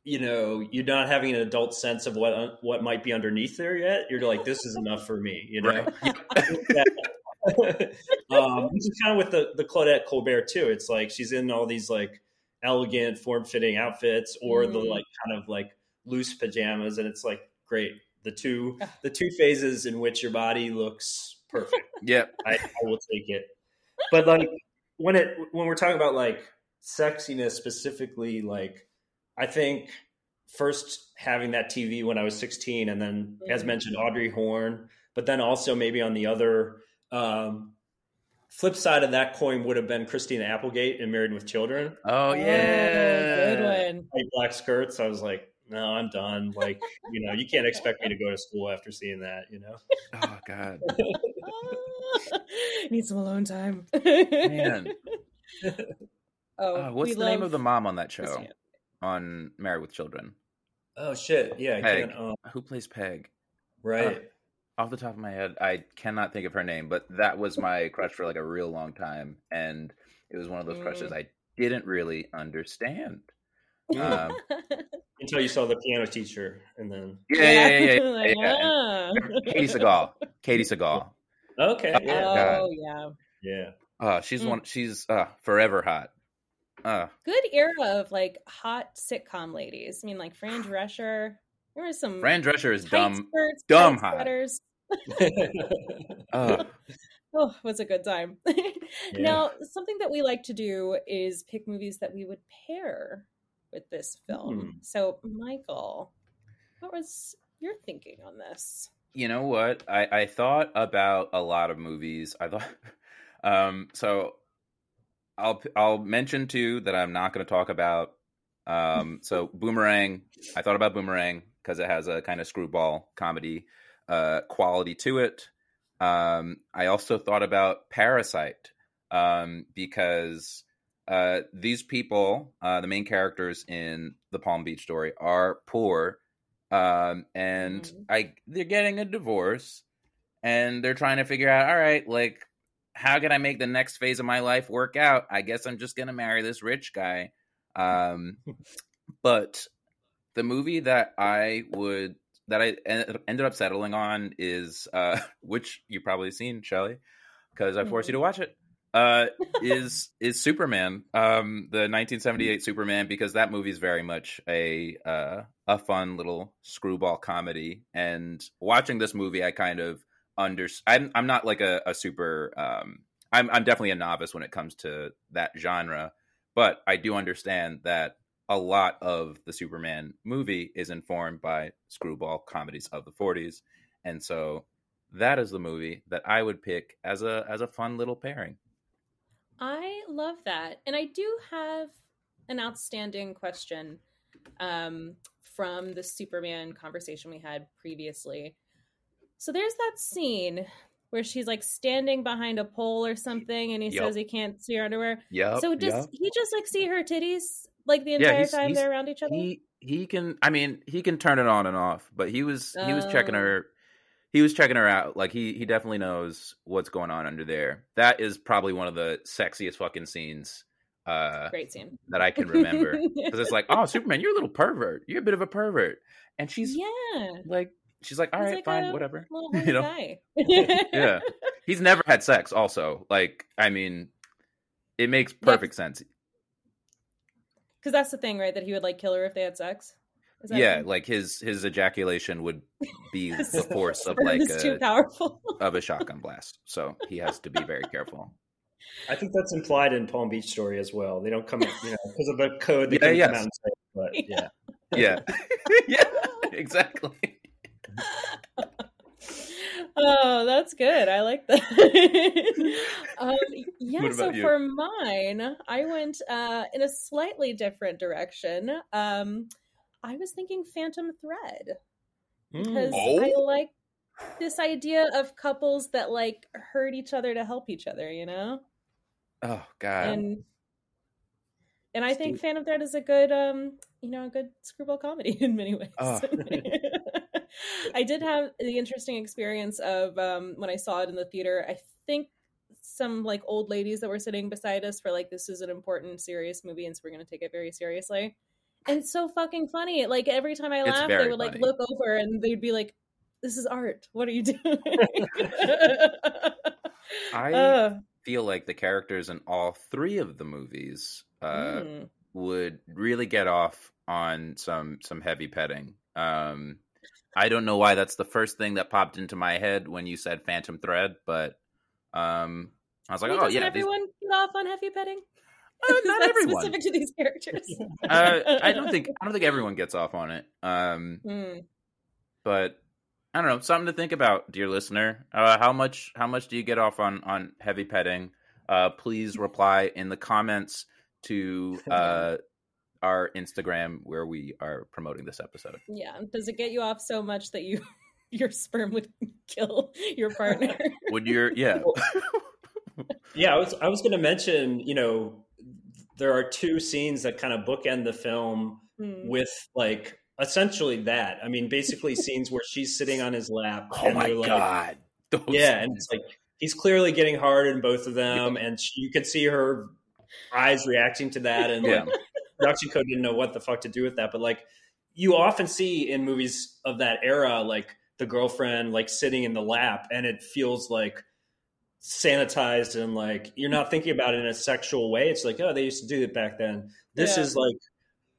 you know, you're not having an adult sense of what what might be underneath there yet. You're like, this is enough for me, you know. Right. um, which is kind of with the the Claudette Colbert too. It's like she's in all these like elegant, form fitting outfits, or the Mhm. like kind of like loose pajamas, and it's like great. The two the two phases in which your body looks perfect. Yep. I, I will take it. But like when it when we're talking about like sexiness specifically, like I think first having that TV when I was 16, and then as Mhm. mentioned, Audrey Horne, but then also maybe on the other um, flip side of that coin would have been Christina Applegate in Married with Children. Oh yeah. good one. White black skirts. I was like, no, I'm done. Like, you know, you can't expect me to go to school after seeing that, you know? Oh god. Need some alone time. Man. Oh, Uh, what's we the name of the mom on that show? On Married with Children. Oh, shit. Yeah. I Peg. can't, um, Who plays Peg? right. Off the top of my head, I cannot think of her name, but that was my crush for like a real long time, and it was one of those crushes Mm. I didn't really understand. Um, Until you saw the piano teacher, and then yeah, yeah, yeah, yeah, Like, yeah, yeah. ah. Katey Sagal. Katey Sagal. okay, yeah, God. Oh yeah. yeah. Uh, she's Mm. one. She's uh, forever hot. Uh, Good era of like hot sitcom ladies. I mean, like Fran Drescher. There was some Fran Drescher is dumb. skirts, dumb hot. sweaters. Uh, Oh, it was a good time. Now, something that we like to do is pick movies that we would pair with this film. Hmm. So, Michael, what was your thinking on this? you know what? I I thought about a lot of movies. I thought, um, so I'll I'll mention two that I'm not going to talk about. Um, so Boomerang. I thought about Boomerang because it has a kind of screwball comedy uh, quality to it. Um, I also thought about Parasite um, because uh, these people, uh, the main characters in the Palm Beach story, are poor, um, and Mhm. I they're getting a divorce, and they're trying to figure out, all right, like how can I make the next phase of my life work out? I guess I'm just gonna marry this rich guy. Um, but the movie that I would that I en- ended up settling on is uh, which you've probably seen, Shelley, because I forced you to watch it. Uh, is is Superman, um, the 1978 Superman, because that movie is very much a uh, a fun little screwball comedy. And watching this movie, I kind of under I'm I'm not like a, a super um, I'm I'm definitely a novice when it comes to that genre, but I do understand that a lot of the Superman movie is informed by screwball comedies of the 40s. And so that is the movie that I would pick as a as a fun little pairing. I love that. And I do have an outstanding question um, from the Superman conversation we had previously. So there's that scene where she's like standing behind a pole or something and he Yep. says he can't see her underwear. Yep. so does yep. he just like see her titties like the Yeah, entire he's- time he's- they're around each other? He he can. I mean, he can turn it on and off. But he was he was checking Oh. her. He was checking her out. Like he he definitely knows what's going on under there. That is probably one of the sexiest fucking scenes uh, Great scene. that I can remember. Because it's like, oh, Superman, you're a little pervert. You're a bit of a pervert. And she's yeah. like, she's like, all He's right, like fine, whatever. You know? yeah. He's never had sex. Also, like, I mean, it makes perfect sense. Because that's the thing, right? That he would like kill her if they had sex. Is that Yeah, it? like his his ejaculation would be the force of like is too powerful. of a shotgun blast. So he has to be very careful. I think that's implied in Palm Beach Story as well. They don't come, you know, because of a code. They Yeah, couldn't yes. come out and say, but yeah. Yeah, yeah, exactly. Oh, that's good. I like that. um, yeah, so you? for mine, I went uh, in a slightly different direction. Um, I was thinking Phantom Thread because Oh. I like this idea of couples that like hurt each other to help each other, you know? Oh God. and and I think Phantom Thread is a good, um, you know, a good screwball comedy in many ways. Oh. I did have the interesting experience of um, when I saw it in the theater. I think some like old ladies that were sitting beside us were like, "This is an important, serious movie, and so we're going to take it very seriously." And it's so fucking funny. Like every time I laugh, they would like funny. look over and they'd be like, "This is art. What are you doing?" I Uh, feel like the characters in all three of the movies uh, mm. would really get off on some some heavy petting. Um, I don't know why that's the first thing that popped into my head when you said Phantom Thread, but um, I was like, Wait, oh yeah, these- everyone get off on heavy petting? Uh, Is not that everyone. specific to these characters. uh, I don't think I don't think everyone gets off on it. Um, Mm. but I don't know, something to think about, dear listener. Uh, how much how much do you get off on on heavy petting? Uh, please reply in the comments to uh, our Instagram where we are promoting this episode. Yeah. Does it get you off so much that you your sperm would kill your partner? Would your yeah? Yeah, I was I was going to mention, you know, there are two scenes that kind of bookend the film Hmm. with like essentially that. I mean, basically scenes where she's sitting on his lap. Oh and my they're like- god! Those- Yeah, and it's like he's clearly getting hard in both of them, and she, you could see her eyes reacting to that, and yeah, like production code didn't know what the fuck to do with that. But like you often see in movies of that era, like the girlfriend like sitting in the lap, and it feels like sanitized and like you're not thinking about it in a sexual way. It's like, oh, they used to do it back then. This Yeah. is like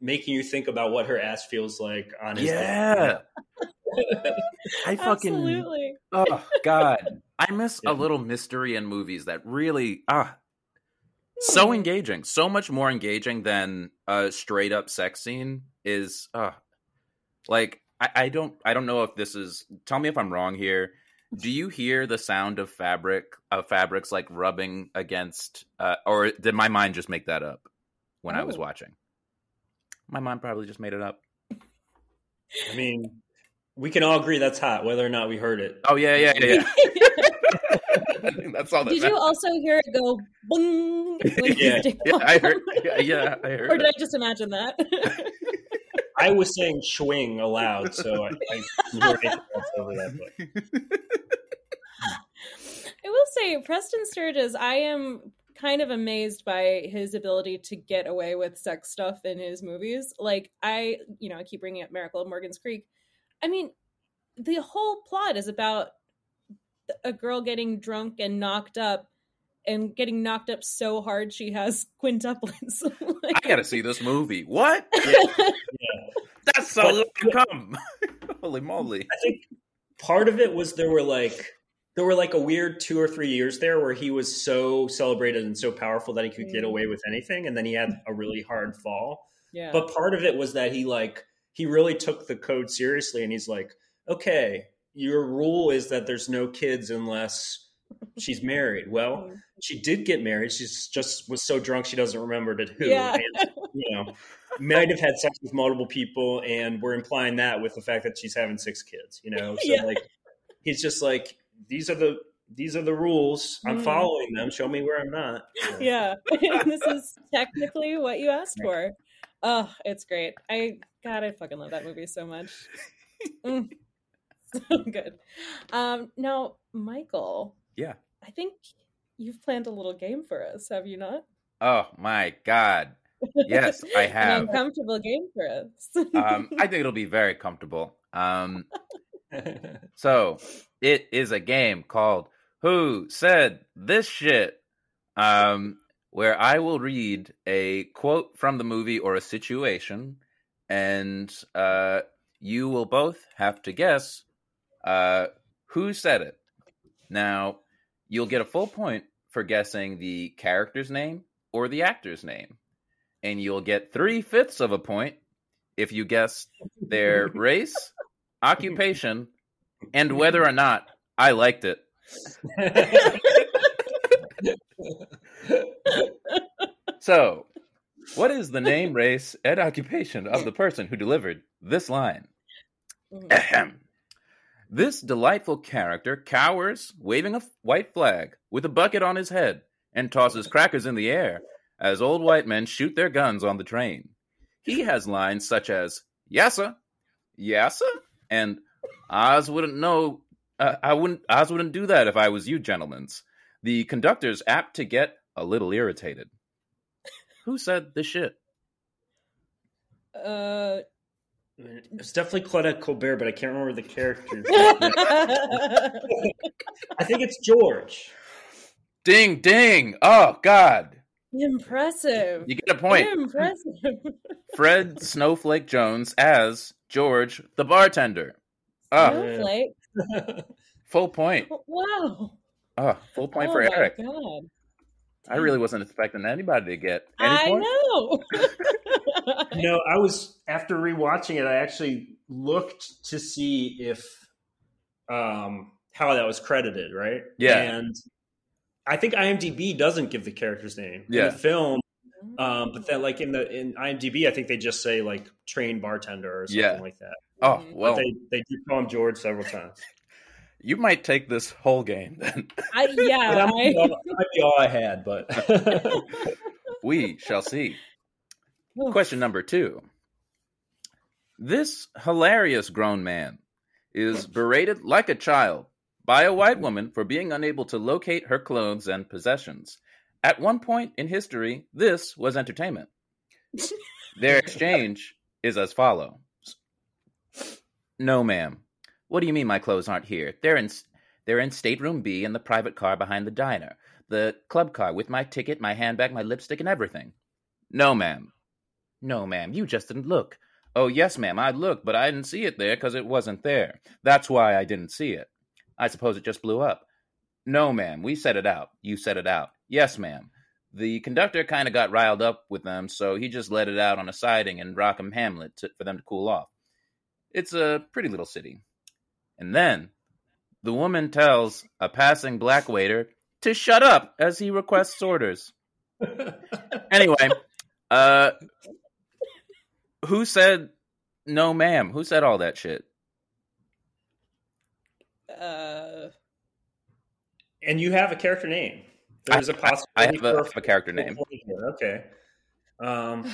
making you think about what her ass feels like on his yeah. I fucking Absolutely. oh god, I miss Yeah. a little mystery in movies that really ah so Hmm. engaging, so much more engaging than a straight up sex scene is. Uh, like I, I don't I don't know if this is. Tell me if I'm wrong here. Do you hear the sound of fabric of fabrics like rubbing against, uh, or did my mind just make that up when I was Oh. watching? My mind probably just made it up. I mean, we can all agree that's hot, whether or not we heard it. Oh yeah, yeah, yeah. yeah. I think that's all that Did you also hear it go boing when you Yeah, Yeah. I heard. Yeah, yeah I heard. or did I just imagine that? I was saying swing aloud, so I, I hear anything else over that. But I will say, Preston Sturges, I am kind of amazed by his ability to get away with sex stuff in his movies. Like, I, you know, I keep bringing up Miracle of Morgan's Creek. I mean, the whole plot is about a girl getting drunk and knocked up and getting knocked up so hard she has quintuplets. like, I gotta see this movie. What? yeah. That's so long to come. Holy moly! I think part of it was there were like there were like a weird two or three years there where he was so celebrated and so powerful that he could get Mm. away with anything, and then he had a really hard fall. yeah. But part of it was that he like he really took the code seriously, and he's like, okay, your rule is that there's no kids unless she's married. Well, she did get married. She's just was so drunk she doesn't remember to who. Yeah. And, you know, might have had sex with multiple people, and we're implying that with the fact that she's having six kids. You know, so Yeah. like he's just like these are the these are the rules. I'm Mm. following them. Show me where I'm not. yeah this is technically what you asked for oh it's great i god i fucking love that movie so much Mm. so good um now michael Yeah. i think you've planned a little game for us have you not Oh my god. Yes, I have. an have. uncomfortable game for us Um, I think it'll be very comfortable. Um, so it is a game called Who Said This Shit? Um, where I will read a quote from the movie or a situation, and uh, you will both have to guess uh, who said it. Now, you'll get a full point for guessing the character's name or the actor's name, and you'll get three fifths of a point if you guess their race, occupation, and whether or not I liked it. So, what is the name, race, and occupation of the person who delivered this line? Mm. Ahem. This delightful character cowers, waving a white flag with a bucket on his head, and tosses crackers in the air as old white men shoot their guns on the train. He has lines such as "Yassa, yassa," and "Oz wouldn't know. Uh, I wouldn't. Oz wouldn't do that if I was you, gentlemen's." The conductor's apt to get a little irritated. Who said this shit? uh It's definitely Claudette Colbert, but I can't remember the character's name. I think it's George. Ding, ding! Oh God, impressive you get a point. impressive Fred Snowflake Toones as George, the bartender. Oh, Snowflake. full point. wow Oh, full point oh for my Eric. God. I really wasn't expecting anybody to get any I point. know. No, I was after rewatching it. I actually looked to see if um how that was credited, right? Yeah. and I think IMDb doesn't give the character's name Yeah. in the film. Um, but then, like in the in IMDb, I think they just say like trained bartender or something Yeah. like that. Oh Mhm. well, But they they do call him George several times. You might take this whole game then. I, yeah, that might be I, all, might be all I had, but we shall see. Oof. Question number two. This hilarious grown man is berated like a child by a white woman for being unable to locate her clothes and possessions. At one point in history, this was entertainment. Their exchange is as follows No, ma'am. What do you mean my clothes aren't here? They're in, they're in stateroom B in the private car behind the diner. The club car with my ticket, my handbag, my lipstick, and everything. No, ma'am. No, ma'am, you just didn't look. Oh, yes, ma'am, I looked, but I didn't see it there because it wasn't there. That's why I didn't see it. I suppose it just blew up. No, ma'am, we set it out. You set it out. Yes, ma'am. The conductor kind of got riled up with them, so he just let it out on a siding in Rockham Hamlet to, for them to cool off. It's a pretty little city. And then the woman tells a passing black waiter to shut up as he requests orders. Anyway, uh, who said no, ma'am? Who said all that shit? uh, and you have a character name. There's a I- possibility. I have a- for I have a character name. Okay. Um,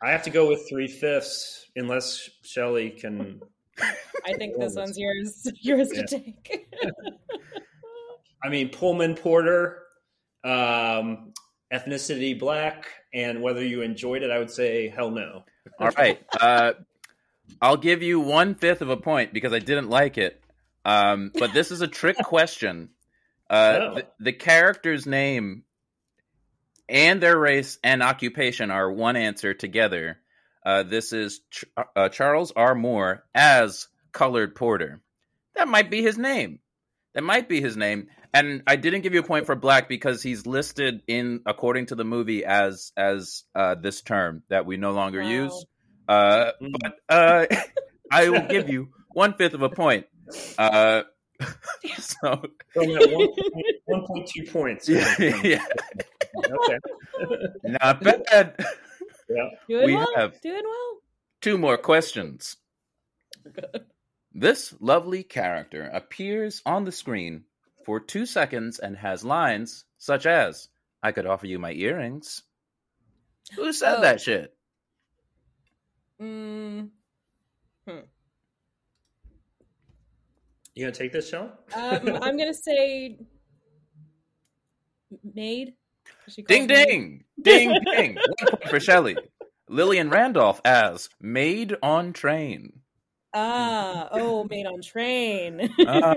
I have to go with three fifths, unless Shelley can. I think this one's yours. Yours Yeah. to take. I mean, Pullman Porter, um, ethnicity black, and whether you enjoyed it, I would say hell no. All right. Uh, I'll give you one fifth of a point because I didn't like it. Um, but this is a trick question. Uh, Oh. the, the character's name and their race and occupation are one answer together. Uh, this is Ch- uh, Charles R. Moore as Colored Porter. That might be his name. That might be his name. And I didn't give you a point for black because he's listed in according to the movie as as uh, this term that we no longer Wow. use. Uh, Mm. but uh, I will give you one fifth of a point. Uh, so 1.2 points. yeah, yeah, Okay. not bad. Yeah. Doing We well. have- Doing well. Two more questions. This lovely character appears on the screen for two seconds and has lines such as, I could offer you my earrings. Who said Oh. that shit? Mm, You gonna take this, Sean? um, I'm gonna say maid. She calls Ding me- ding! Ding ding! One point for Shelley. Lillian Randolph as Maid on Train. Ah, oh, maid on train. Ah.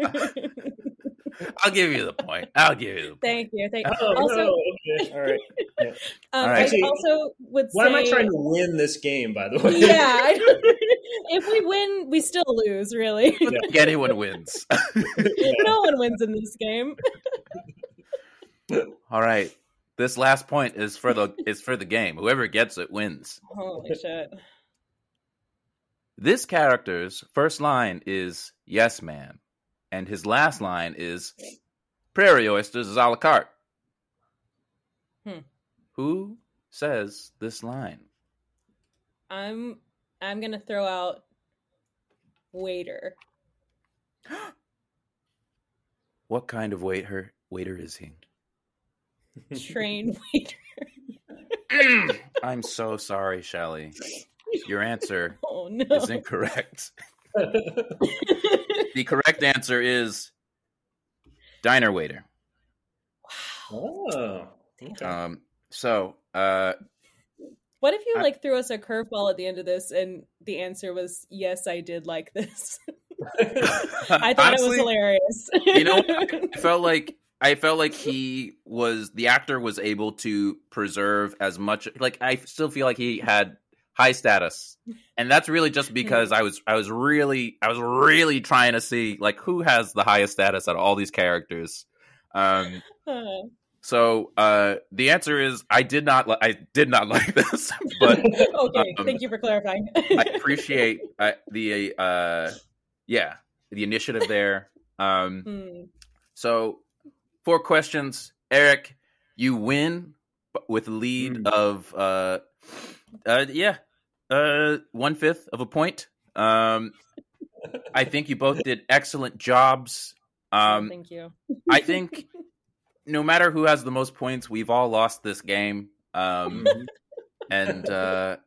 I'll give you the point. I'll give you the point. Thank you. Thank you. Oh, also, no. Okay. All right. um, All I. Actually, also would Why say, am I trying to win this game, by the way? yeah, I if we win, we still lose. Really, I think anyone wins. no one wins in this game. All right. This last point is for the is for the game. Whoever gets it wins. Holy shit! This character's first line is "Yes, ma'am," and his last line is "Prairie oysters is a la carte." Hmm. Who says this line? I'm I'm gonna throw out waiter. What kind of waiter waiter is he? Train waiter. I'm so sorry, Shelly. Your answer Oh no! is incorrect. The correct answer is diner waiter. Oh. Okay. Um, so, uh, What if you I- like threw us a curveball at the end of this and the answer was yes, I did like this. I thought it was hilarious. you know, I felt like I felt like he was the actor was able to preserve as much. Like I still feel like he had high status, and that's really just because I was I was really I was really trying to see like who has the highest status out of all these characters. Um, so uh, the answer is I did not li- I did not like this, but okay, Um, thank you for clarifying. I appreciate uh, the uh, yeah the initiative there. Um, Hmm. so four questions, Eric. You win with a lead Mm. of uh, uh, yeah, uh, one fifth of a point. Um, I think you both did excellent jobs. Um, thank you. I think no matter who has the most points, we've all lost this game. Um, Mhm. and uh,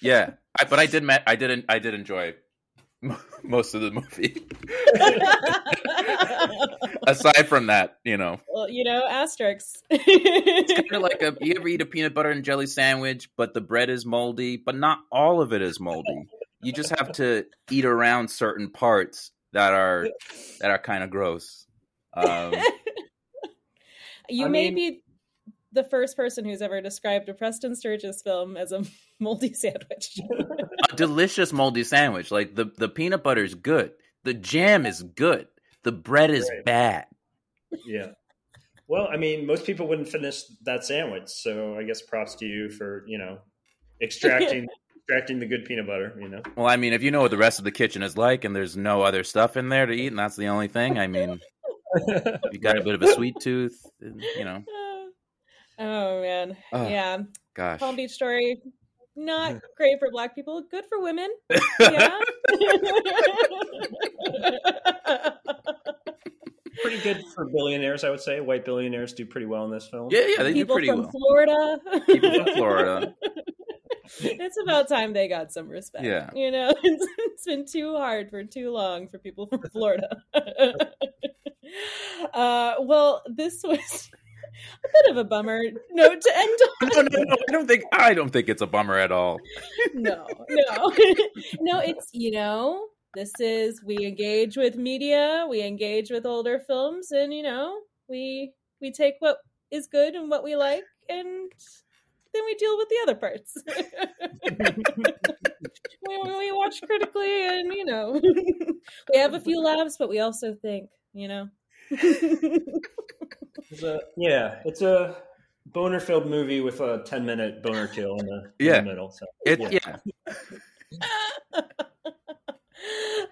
yeah, I, but I did ma- I didn't I did enjoy most of the movie. Aside from that, you know, well, you know, asterisks. it's kind of like a you ever eat a peanut butter and jelly sandwich, but the bread is moldy, but not all of it is moldy. You just have to eat around certain parts that are that are kind of gross. Um, you I may mean- be the first person who's ever described a Preston Sturges film as a moldy sandwich. a delicious moldy sandwich. Like the the peanut butter is good, the jam is good, the bread is Right. bad. Yeah. Well, I mean, most people wouldn't finish that sandwich, so I guess props to you for you know extracting extracting the good peanut butter. You know. Well, I mean, if you know what the rest of the kitchen is like, and there's no other stuff in there to eat, and that's the only thing. I mean, you got a bit of a sweet tooth, you know. Oh man, Ugh. yeah. Gosh. Palm Beach story. Not great for black people. Good for women. Yeah. pretty good for billionaires, I would say. White billionaires do pretty well in this film. Yeah, yeah, they People do pretty from well. Florida. People from Florida. it's about time they got some respect. Yeah. You know, it's, it's been too hard for too long for people from Florida. uh, well, this was a bit of a bummer note to end on. No, no, no. I don't think I don't think it's a bummer at all. no, no, no. It's you know, this is we engage with media, we engage with older films, and you know, we we take what is good and what we like, and then we deal with the other parts. we, we watch critically, and you know, we have a few laughs, but we also think, you know. It's a, yeah, it's a boner filled movie with a 10 minute boner kill in the, in the middle. So, It yeah. yeah.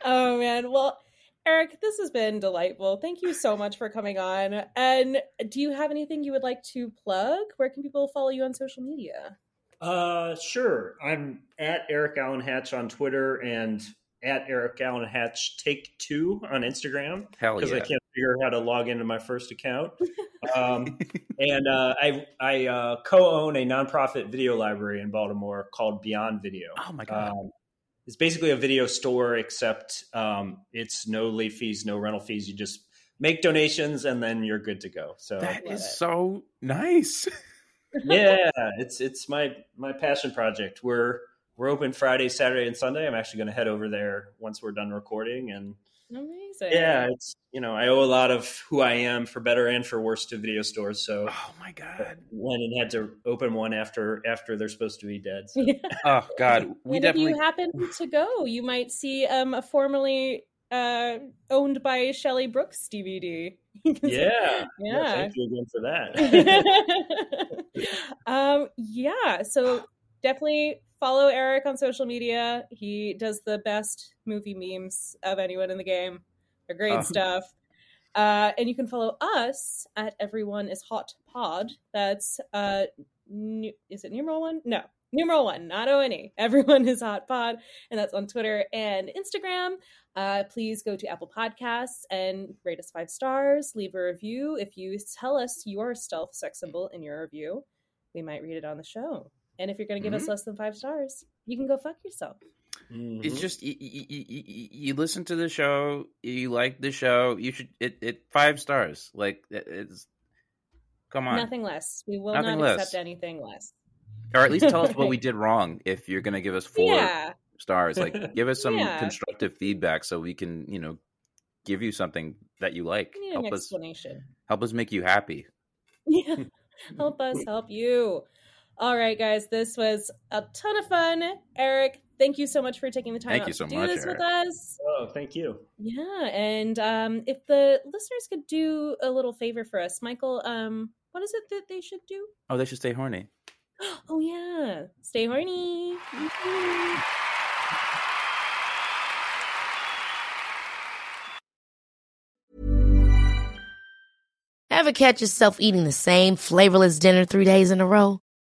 oh man well Eric, this has been delightful. Thank you so much for coming on. And do you have anything you would like to plug? Where can people follow you on social media? Uh, sure. I'm at Eric Allen Hatch on Twitter and at Eric Allen Hatch Take Two on Instagram. Hell because yeah. I can't figure out how to log into my first account. Um, and uh, I I uh, co-own a nonprofit video library in Baltimore called Beyond Video. Oh my god. Um, it's basically a video store, except um, it's no late fees, no rental fees. You just make donations, and then you're good to go. So that love so nice. yeah, it's it's my my passion project. We're we're open Friday, Saturday, and Sunday. I'm actually going to head over there once we're done recording, and Amazing. yeah, it's you know I owe a lot of who I am for better and for worse to video stores. So Oh my god. went and had to open one after after they're supposed to be dead. So. Yeah. Oh god. We and definitely if you happen to go, you might see um, a formerly uh, owned by Shelley Brooks DVD. Yeah, Yeah. Thank you again for that. um, yeah, so definitely follow Eric on social media. He does the best movie memes of anyone in the game. They're great Oh. stuff. Uh, and you can follow us at Everyone is Hot Pod. That's uh, is it numeral one? No, numeral one, not O N E. Everyone is Hot Pod, and that's on Twitter and Instagram. Uh, please go to Apple Podcasts and rate us five stars. Leave a review. If you tell us your stealth sex symbol in your review, we might read it on the show. And if you're going to give us Mhm. less than five stars, you can go fuck yourself. Mhm. It's just you, you, you, you listen to the show, you like the show, you should it, it five stars. Like it- it's come on, Nothing less. We will Nothing not less. accept anything less. or at least tell us what we did wrong. If you're gonna give us four Yeah. stars, like give us some Yeah. constructive feedback so we can you know give you something that you like. We need an Help us explanation. help us make you happy. Yeah. help us help you. All right, guys, this was a ton of fun. Eric, thank you so much for taking the time Thank out you so to do much, this with us. Oh, thank you. Yeah, and um, if the listeners could do a little favor for us, Michael, um, what is it that they should do? Oh, they should stay horny. Oh yeah, stay horny. Ever catch yourself eating the same flavorless dinner three days in a row?